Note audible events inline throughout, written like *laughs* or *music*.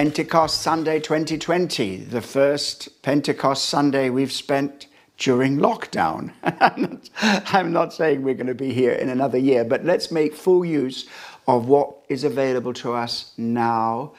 Pentecost Sunday 2020, the first Pentecost Sunday we've spent during lockdown. *laughs* I'm not saying we're going to be here in another year, but let's make full use of what is available to us now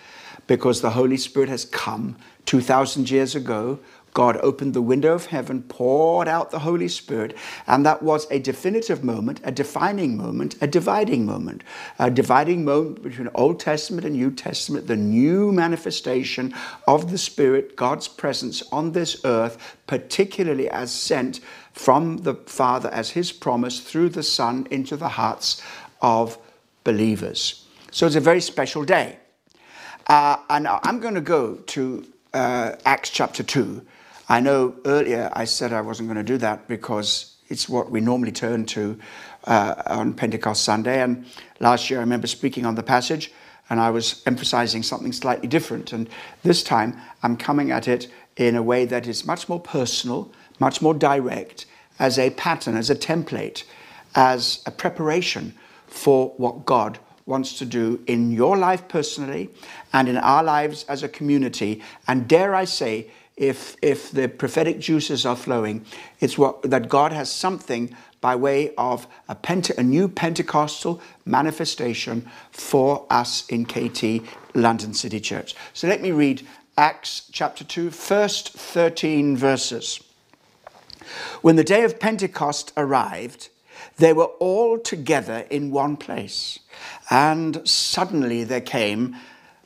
because the Holy Spirit has come 2,000 years ago God opened the window of heaven, poured out the Holy Spirit, and that was a definitive moment, a defining moment, a dividing moment, a dividing moment between Old Testament and New Testament, the new manifestation of the Spirit, God's presence on this earth, particularly as sent from the Father as His promise through the Son into the hearts of believers. So it's a very special day. Uh, and I'm going to go to uh, Acts chapter 2 I know earlier I said I wasn't going to do that because it's what we normally turn to uh, on Pentecost Sunday. And last year I remember speaking on the passage and I was emphasizing something slightly different. And this time I'm coming at it in a way that is much more personal, much more direct, as a pattern, as a template, as a preparation for what God wants to do in your life personally and in our lives as a community. And dare I say, if, if the prophetic juices are flowing, it's what, that God has something by way of a, Pente, a new Pentecostal manifestation for us in KT, London City Church. So let me read Acts chapter 2, first 13 verses. When the day of Pentecost arrived, they were all together in one place. And suddenly there came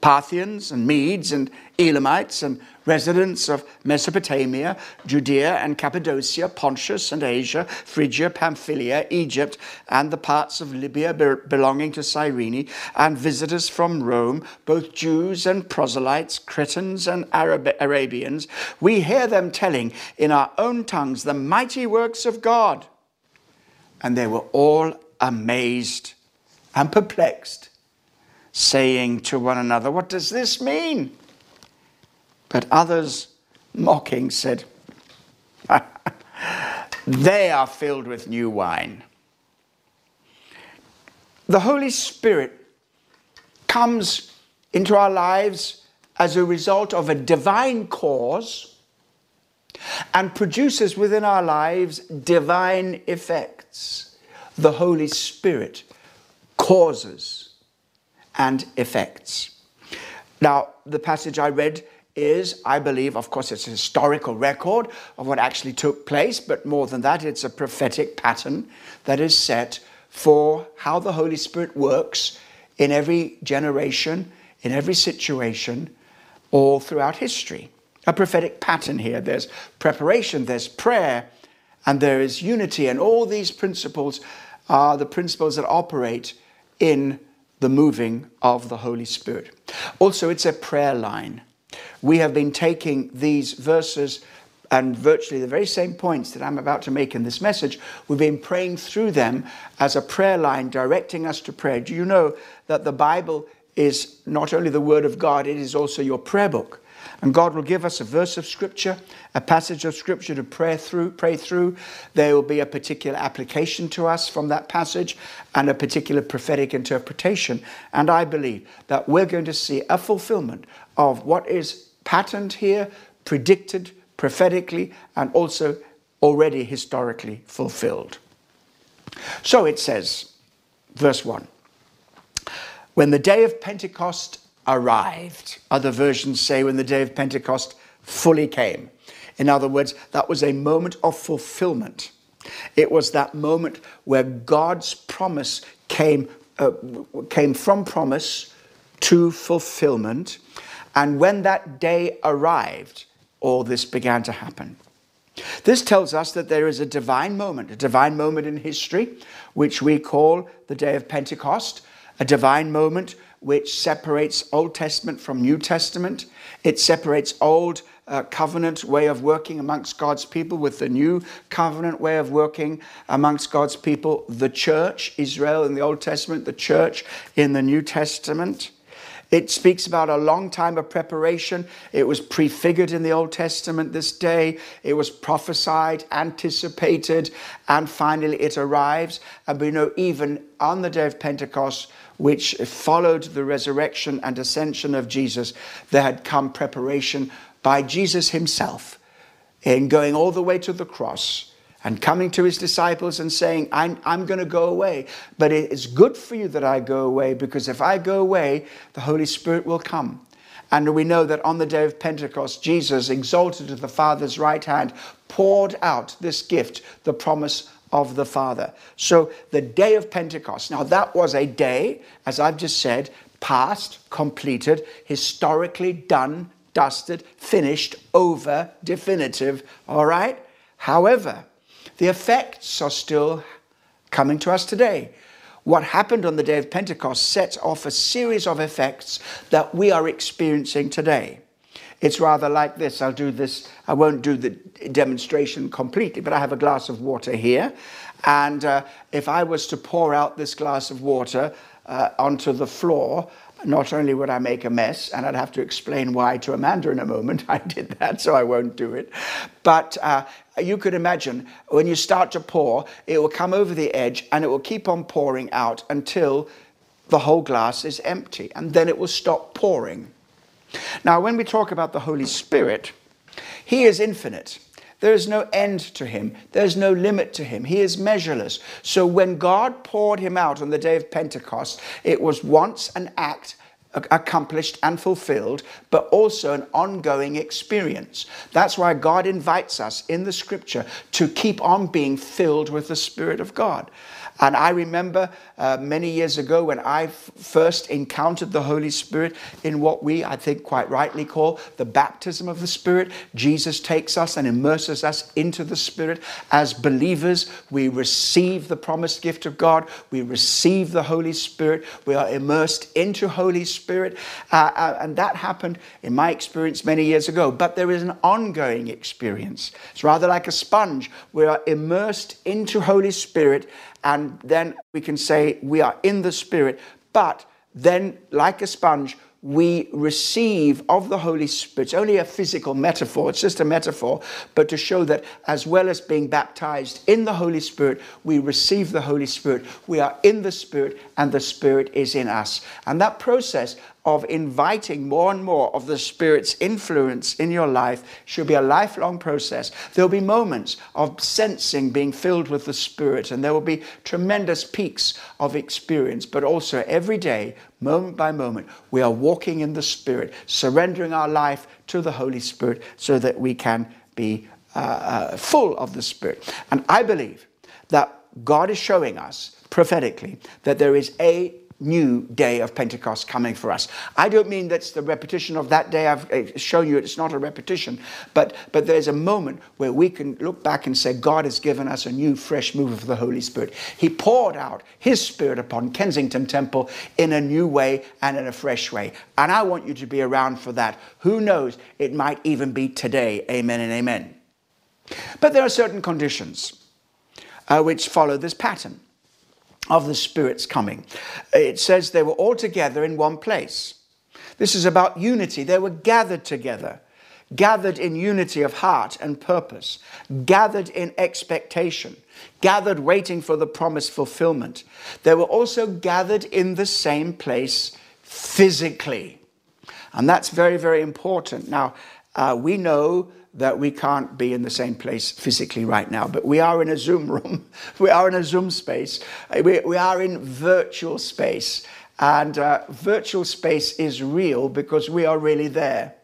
Parthians and Medes and Elamites and residents of Mesopotamia, Judea and Cappadocia, Pontus and Asia, Phrygia, Pamphylia, Egypt, and the parts of Libya belonging to Cyrene, and visitors from Rome, both Jews and proselytes, Cretans and Arab- Arabians, we hear them telling in our own tongues the mighty works of God. And they were all amazed and perplexed, saying to one another, What does this mean? But others, mocking, said, *laughs* They are filled with new wine. The Holy Spirit comes into our lives as a result of a divine cause and produces within our lives divine effects. The Holy Spirit causes and effects. Now, the passage I read is, I believe, of course, it's a historical record of what actually took place, but more than that, it's a prophetic pattern that is set for how the Holy Spirit works in every generation, in every situation, all throughout history. A prophetic pattern here. There's preparation, there's prayer, and there is unity, and all these principles are the principles that operate in the moving of the Holy Spirit. Also, it's a prayer line we have been taking these verses and virtually the very same points that I'm about to make in this message, we've been praying through them as a prayer line directing us to prayer. Do you know that the Bible is not only the Word of God, it is also your prayer book? And God will give us a verse of Scripture, a passage of Scripture to pray through. Pray through. There will be a particular application to us from that passage and a particular prophetic interpretation. And I believe that we're going to see a fulfillment of what is patterned here, predicted prophetically, and also already historically fulfilled. So it says, verse 1 When the day of Pentecost arrived, other versions say when the day of Pentecost fully came. In other words, that was a moment of fulfillment. It was that moment where God's promise came, uh, came from promise to fulfillment. And when that day arrived, all this began to happen. This tells us that there is a divine moment, a divine moment in history, which we call the day of Pentecost, a divine moment which separates Old Testament from New Testament. It separates Old uh, covenant way of working amongst God's people with the new covenant way of working amongst God's people, the church, Israel in the Old Testament, the church in the New Testament. It speaks about a long time of preparation. It was prefigured in the Old Testament this day. It was prophesied, anticipated, and finally it arrives. And we know even on the day of Pentecost, which followed the resurrection and ascension of Jesus, there had come preparation by Jesus himself in going all the way to the cross and coming to his disciples and saying, I'm, I'm going to go away. But it is good for you that I go away because if I go away, the Holy Spirit will come. And we know that on the day of Pentecost, Jesus, exalted to the Father's right hand, poured out this gift, the promise of the Father. So the day of Pentecost, now that was a day, as I've just said, past, completed, historically done, dusted, finished, over, definitive, all right? However, the effects are still coming to us today. What happened on the day of Pentecost sets off a series of effects that we are experiencing today. It's rather like this. I'll do this, I won't do the demonstration completely, but I have a glass of water here. And uh, if I was to pour out this glass of water uh, onto the floor, not only would I make a mess, and I'd have to explain why to Amanda in a moment, *laughs* I did that, so I won't do it. But uh, you could imagine when you start to pour, it will come over the edge and it will keep on pouring out until the whole glass is empty, and then it will stop pouring. Now, when we talk about the Holy Spirit, He is infinite. There is no end to him. There's no limit to him. He is measureless. So when God poured him out on the day of Pentecost, it was once an act accomplished and fulfilled, but also an ongoing experience. That's why God invites us in the scripture to keep on being filled with the Spirit of God. And I remember uh, many years ago when I first encountered the Holy Spirit in what we, I think, quite rightly call the baptism of the Spirit. Jesus takes us and immerses us into the Spirit. As believers, we receive the promised gift of God, we receive the Holy Spirit, we are immersed into Holy Spirit. Uh, uh, and that happened in my experience many years ago. But there is an ongoing experience. It's rather like a sponge. We are immersed into Holy Spirit and then we can say we are in the Spirit. But then, like a sponge, we receive of the Holy Spirit. It's only a physical metaphor, it's just a metaphor, but to show that as well as being baptized in the Holy Spirit, we receive the Holy Spirit. We are in the Spirit, and the Spirit is in us. And that process of inviting more and more of the Spirit's influence in your life should be a lifelong process. There'll be moments of sensing being filled with the Spirit, and there will be tremendous peaks of experience, but also every day, moment by moment, we are walking in the Spirit, surrendering our life to the Holy Spirit so that we can be uh, uh, full of the Spirit. And I believe that God is showing us prophetically that there is a new day of Pentecost coming for us. I don't mean that's the repetition of that day. I've uh, shown you it's not a repetition, but, but there's a moment where we can look back and say, God has given us a new, fresh move of the Holy Spirit. He poured out His Spirit upon Kensington Temple in a new way and in a fresh way. And I want you to be around for that. Who knows? It might even be today. Amen and amen. But there are certain conditions uh, which follow this pattern of the Spirit's coming. It says they were all together in one place. This is about unity. They were gathered together, gathered in unity of heart and purpose, gathered in expectation, gathered waiting for the promised fulfillment. They were also gathered in the same place physically. And that's very, very important. Now, uh, we know that we can't be in the same place physically right now, but we are in a Zoom room. *laughs* We are in a Zoom space. We, we are in virtual space. And uh, virtual space is real because we are really there.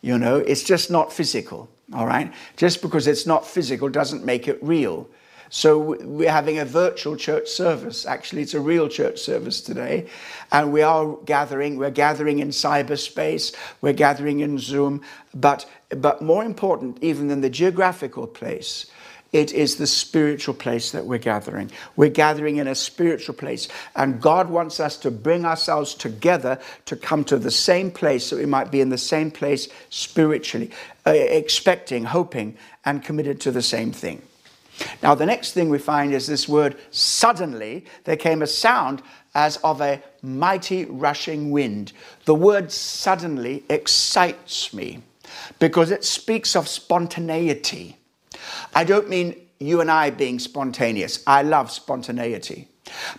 You know, it's just not physical, all right? Just because it's not physical doesn't make it real. So we're having a virtual church service. Actually, it's a real church service today. And we are gathering, we're gathering in cyberspace, we're gathering in Zoom. But, but more important, even than the geographical place, it is the spiritual place that we're gathering. We're gathering in a spiritual place. And God wants us to bring ourselves together to come to the same place so we might be in the same place spiritually, uh, expecting, hoping, and committed to the same thing. Now, the next thing we find is this word suddenly, there came a sound as of a mighty rushing wind. The word suddenly excites me because it speaks of spontaneity. I don't mean you and I being spontaneous. I love spontaneity.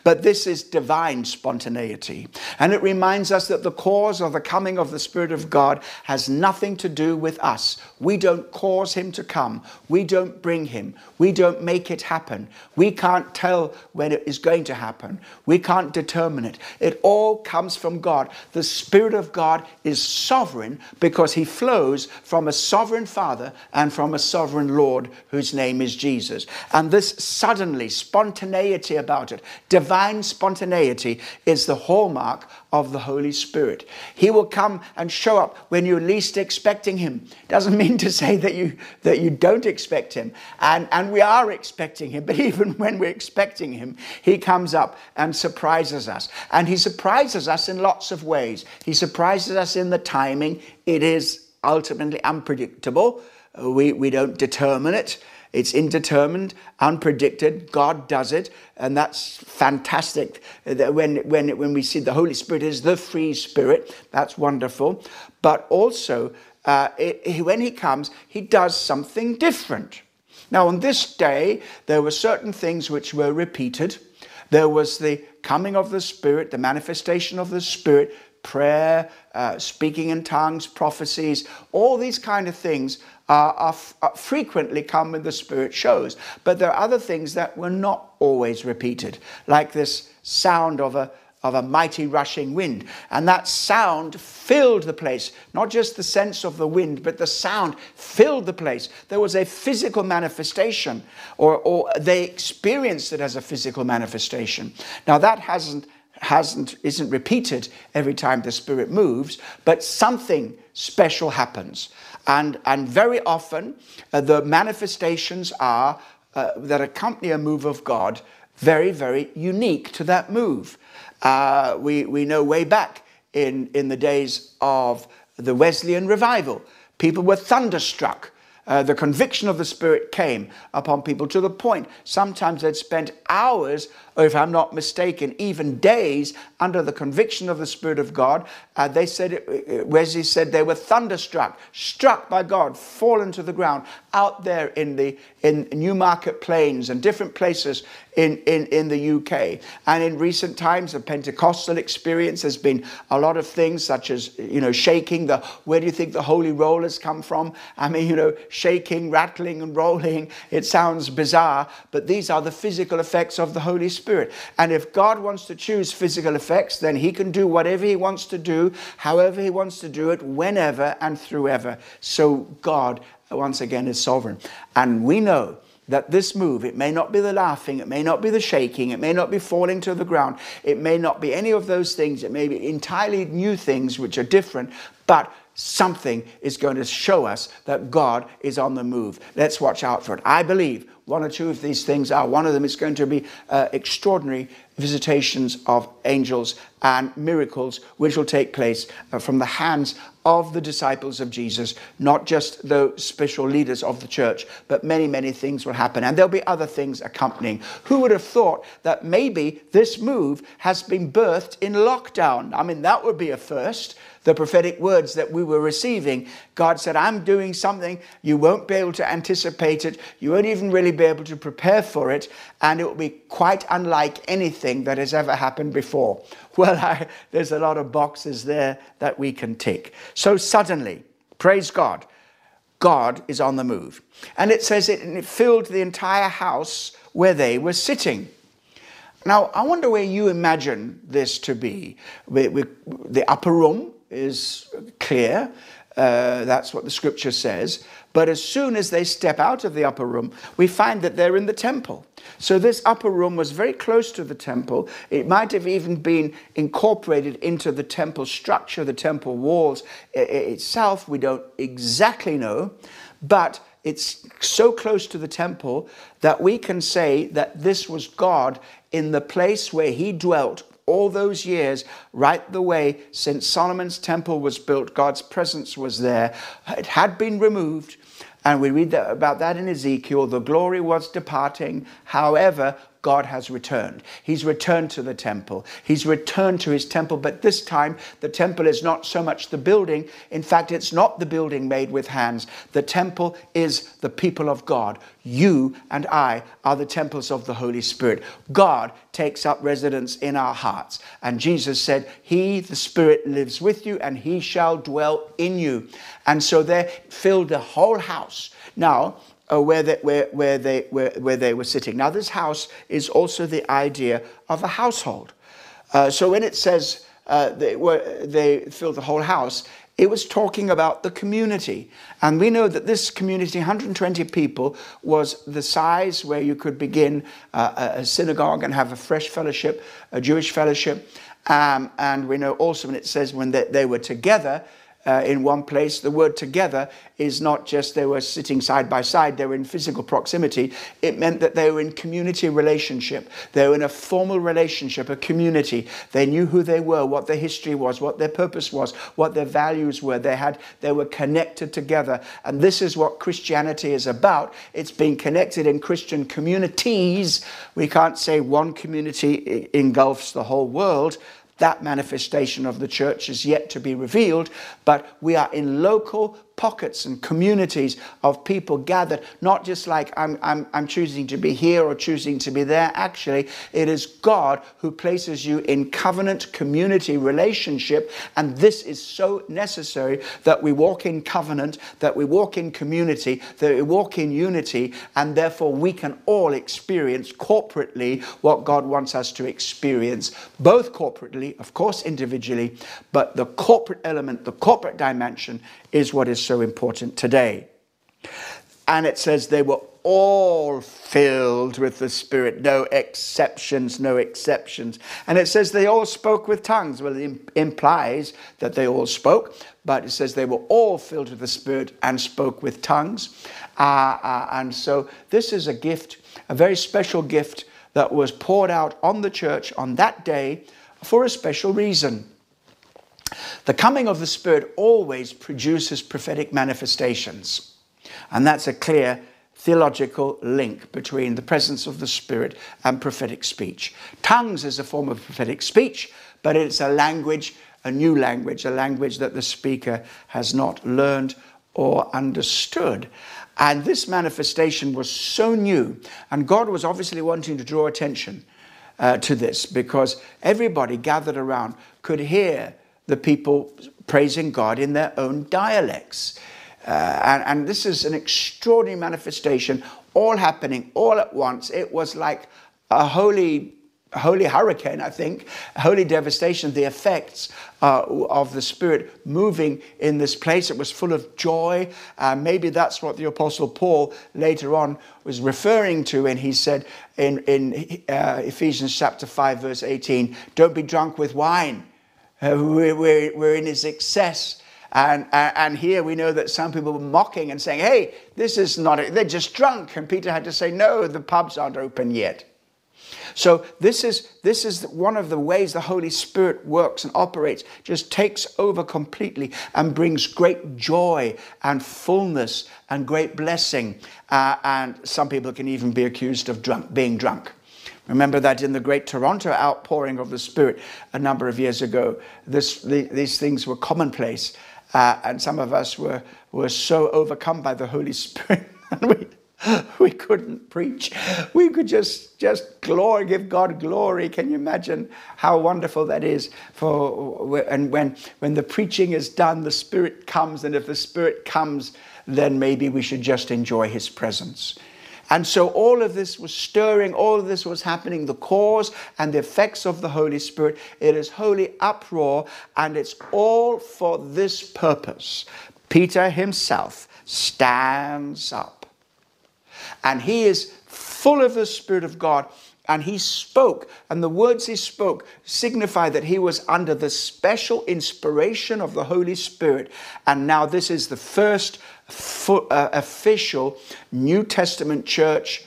But this is divine spontaneity. And it reminds us that the cause of the coming of the Spirit of God has nothing to do with us. We don't cause Him to come. We don't bring Him. We don't make it happen. We can't tell when it is going to happen. We can't determine it. It all comes from God. The Spirit of God is sovereign because He flows from a sovereign Father and from a sovereign Lord whose name is Jesus. And this suddenly, spontaneity about it, Divine spontaneity is the hallmark of the Holy Spirit. He will come and show up when you're least expecting him. Doesn't mean to say that you that you don't expect him. And, and we are expecting him, but *laughs* even when we're expecting him, he comes up and surprises us. And he surprises us in lots of ways. He surprises us in the timing. It is ultimately unpredictable. We, we don't determine it. It's indeterminate, unpredicted. God does it, and that's fantastic. When, when, when we see the Holy Spirit is the free Spirit, that's wonderful. But also, uh, it, when He comes, He does something different. Now, on this day, there were certain things which were repeated. There was the coming of the Spirit, the manifestation of the Spirit, prayer, uh, speaking in tongues, prophecies, all these kind of things are, are, are frequently come when the Spirit shows. But there are other things that were not always repeated, like this sound of a of a mighty rushing wind. And that sound filled the place. Not just the sense of the wind, but the sound filled the place. There was a physical manifestation, or, or they experienced it as a physical manifestation. Now, that hasn't hasn't isn't repeated every time the spirit moves but something special happens and, and very often, uh, the manifestations are uh, that accompany a move of God very, very unique to that move. Uh, we, we know way back in, in the days of the Wesleyan revival, people were thunderstruck uh, the conviction of the Spirit came upon people to the point sometimes they'd spent hours, or if I'm not mistaken, even days under the conviction of the Spirit of God. Uh, they said, Wesley said they were thunderstruck, struck by God, fallen to the ground out there in the in Newmarket Plains and different places in, in, in the UK. And in recent times, the Pentecostal experience has been a lot of things such as, you know, shaking. The, where do you think the holy roll has come from? I mean, you know, shaking, rattling, and rolling. It sounds bizarre, but these are the physical effects of the Holy Spirit. And if God wants to choose physical effects, then He can do whatever He wants to do, however He wants to do it, whenever and through ever. So God, once again, is sovereign. And we know that this move, it may not be the laughing, it may not be the shaking, it may not be falling to the ground, it may not be any of those things, it may be entirely new things which are different, but something is going to show us that God is on the move. Let's watch out for it. I believe one or two of these things are. One of them is going to be uh, extraordinary visitations of angels and miracles which will take place uh, from the hands of the disciples of Jesus, not just the special leaders of the church, but many, many things will happen. And there'll be other things accompanying. Who would have thought that maybe this move has been birthed in lockdown? I mean, that would be a first the prophetic words that we were receiving. God said, I'm doing something. You won't be able to anticipate it. You won't even really be able to prepare for it. And it will be quite unlike anything that has ever happened before. *laughs* Well, I, there's a lot of boxes there that we can tick. So suddenly, praise God, God is on the move. And it says it, and it filled the entire house where they were sitting. Now, I wonder where you imagine this to be. the upper room is clear. Uh, that's what the scripture says. But as soon as they step out of the upper room, we find that they're in the temple. So this upper room was very close to the temple. It might have even been incorporated into the temple structure, the temple walls itself. We don't exactly know. But it's so close to the temple that we can say that this was God in the place where he dwelt all those years, right the way since Solomon's temple was built, God's presence was there. It had been removed. And we read that, about that in Ezekiel. The glory was departing. However, God has returned. He's returned to the temple. He's returned to his temple, but this time the temple is not so much the building. In fact, it's not the building made with hands. The temple is the people of God. You and I are the temples of the Holy Spirit. God takes up residence in our hearts. And Jesus said, He, the Spirit, lives with you and he shall dwell in you. And so they filled the whole house. Now, uh, where, they, where, where, they, where, where they were sitting. Now, this house is also the idea of a household. Uh, so when it says uh, they, were, they filled the whole house, it was talking about the community. And we know that this community, 120 people, was the size where you could begin uh, a synagogue and have a fresh fellowship, a Jewish fellowship. Um, and we know also when it says when they, they were together, uh, in one place. The word together is not just they were sitting side by side, they were in physical proximity. It meant that they were in community relationship. They were in a formal relationship, a community. They knew who they were, what their history was, what their purpose was, what their values were. They had they were connected together. And this is what Christianity is about. It's being connected in Christian communities. We can't say one community engulfs the whole world. That manifestation of the church is yet to be revealed, but we are in local pockets and communities of people gathered, not just like I'm, I'm, I'm choosing to be here or choosing to be there. Actually, it is God who places you in covenant community relationship. And this is so necessary that we walk in covenant, that we walk in community, that we walk in unity, and therefore we can all experience corporately what God wants us to experience, both corporately, of course, individually, but the corporate element, the corporate dimension is what is so important today. And it says they were all filled with the Spirit, no exceptions, no exceptions. And it says they all spoke with tongues. Well, it implies that they all spoke, but it says they were all filled with the Spirit and spoke with tongues. Uh, uh, and so this is a gift, a very special gift that was poured out on the church on that day for a special reason. The coming of the Spirit always produces prophetic manifestations. And that's a clear theological link between the presence of the Spirit and prophetic speech. Tongues is a form of prophetic speech, but it's a language, a new language, a language that the speaker has not learned or understood. And this manifestation was so new, and God was obviously wanting to draw attention uh, to this because everybody gathered around could hear the people praising God in their own dialects. Uh, and, and this is an extraordinary manifestation, all happening all at once. It was like a holy holy hurricane, I think, holy devastation, the effects uh, of the Spirit moving in this place. It was full of joy. Uh, maybe that's what the Apostle Paul later on was referring to when he said in, in uh, Ephesians chapter 5, verse 18, Don't be drunk with wine uh, we're, we're, in its excess. And, and here we know that some people were mocking and saying, hey, this is not, a, they're just drunk. And Peter had to say, no, the pubs aren't open yet. So this is, this is one of the ways the Holy Spirit works and operates, just takes over completely and brings great joy and fullness and great blessing. Uh, and some people can even be accused of drunk, being drunk. Remember that in the great Toronto outpouring of the Spirit a number of years ago, this, the, these things were commonplace. Uh, and some of us were, were so overcome by the Holy Spirit, *laughs* we, we couldn't preach. We could just, just glory, give God glory. Can you imagine how wonderful that is? For, and when, when the preaching is done, the Spirit comes, and if the Spirit comes, then maybe we should just enjoy His presence. And so all of this was stirring, all of this was happening, the cause and the effects of the Holy Spirit. It is holy uproar, and it's all for this purpose Peter himself stands up. And he is full of the Spirit of God. And he spoke, and the words he spoke signify that he was under the special inspiration of the Holy Spirit. And now, this is the first uh, official New Testament church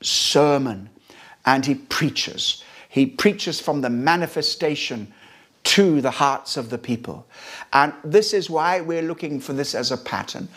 sermon. And he preaches. He preaches from the manifestation to the hearts of the people. And this is why we're looking for this as a pattern.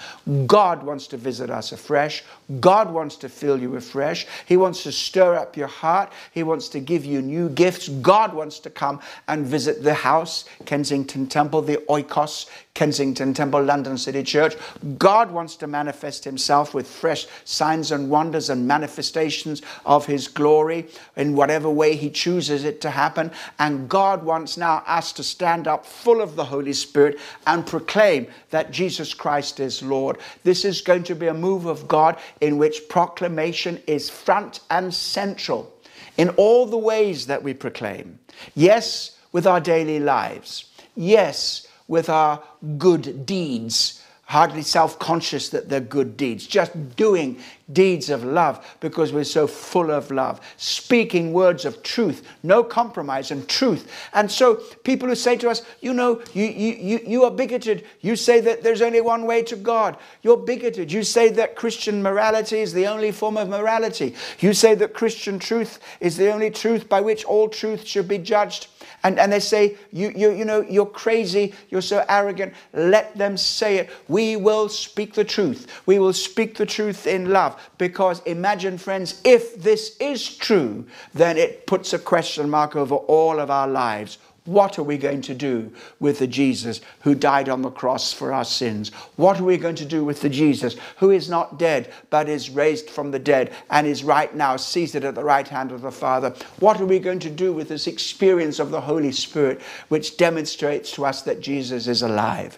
God wants to visit us afresh. God wants to fill you afresh. He wants to stir up your heart. He wants to give you new gifts. God wants to come and visit the house, Kensington Temple, the Oikos, Kensington Temple, London City Church. God wants to manifest Himself with fresh signs and wonders and manifestations of His glory in whatever way He chooses it to happen. And God wants now us to stand up full of the Holy Spirit and proclaim that Jesus Christ is Lord. This is going to be a move of God in which proclamation is front and central in all the ways that we proclaim. Yes, with our daily lives. Yes, with our good deeds hardly self conscious that they're good deeds, just doing deeds of love because we're so full of love, speaking words of truth, no compromise and truth. And so people who say to us, you know, you, you, you, are bigoted, you say that there's only one way to God, you're bigoted, you say that Christian morality is the only form of morality, you say that Christian truth is the only truth by which all truth should be judged. And, and they say, you, you, you know, you're crazy, you're so arrogant. Let them say it. We will speak the truth. We will speak the truth in love. Because imagine, friends, if this is true, then it puts a question mark over all of our lives. What are we going to do with the Jesus who died on the cross for our sins? What are we going to do with the Jesus who is not dead but is raised from the dead and is right now seated at the right hand of the Father? What are we going to do with this experience of the Holy Spirit which demonstrates to us that Jesus is alive?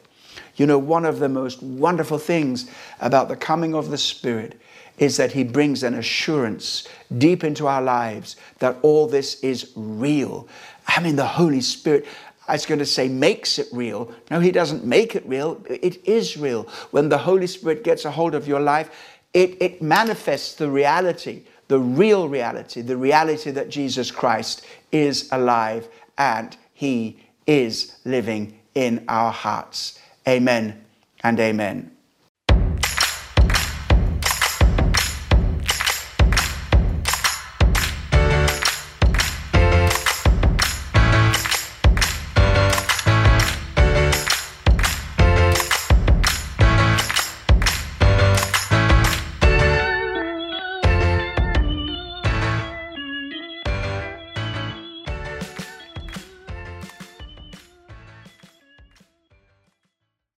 You know, one of the most wonderful things about the coming of the Spirit is that He brings an assurance deep into our lives that all this is real. I mean, the Holy Spirit, I was going to say makes it real. No, He doesn't make it real. It is real. When the Holy Spirit gets a hold of your life, it, it manifests the reality, the real reality, the reality that Jesus Christ is alive and He is living in our hearts. Amen and amen.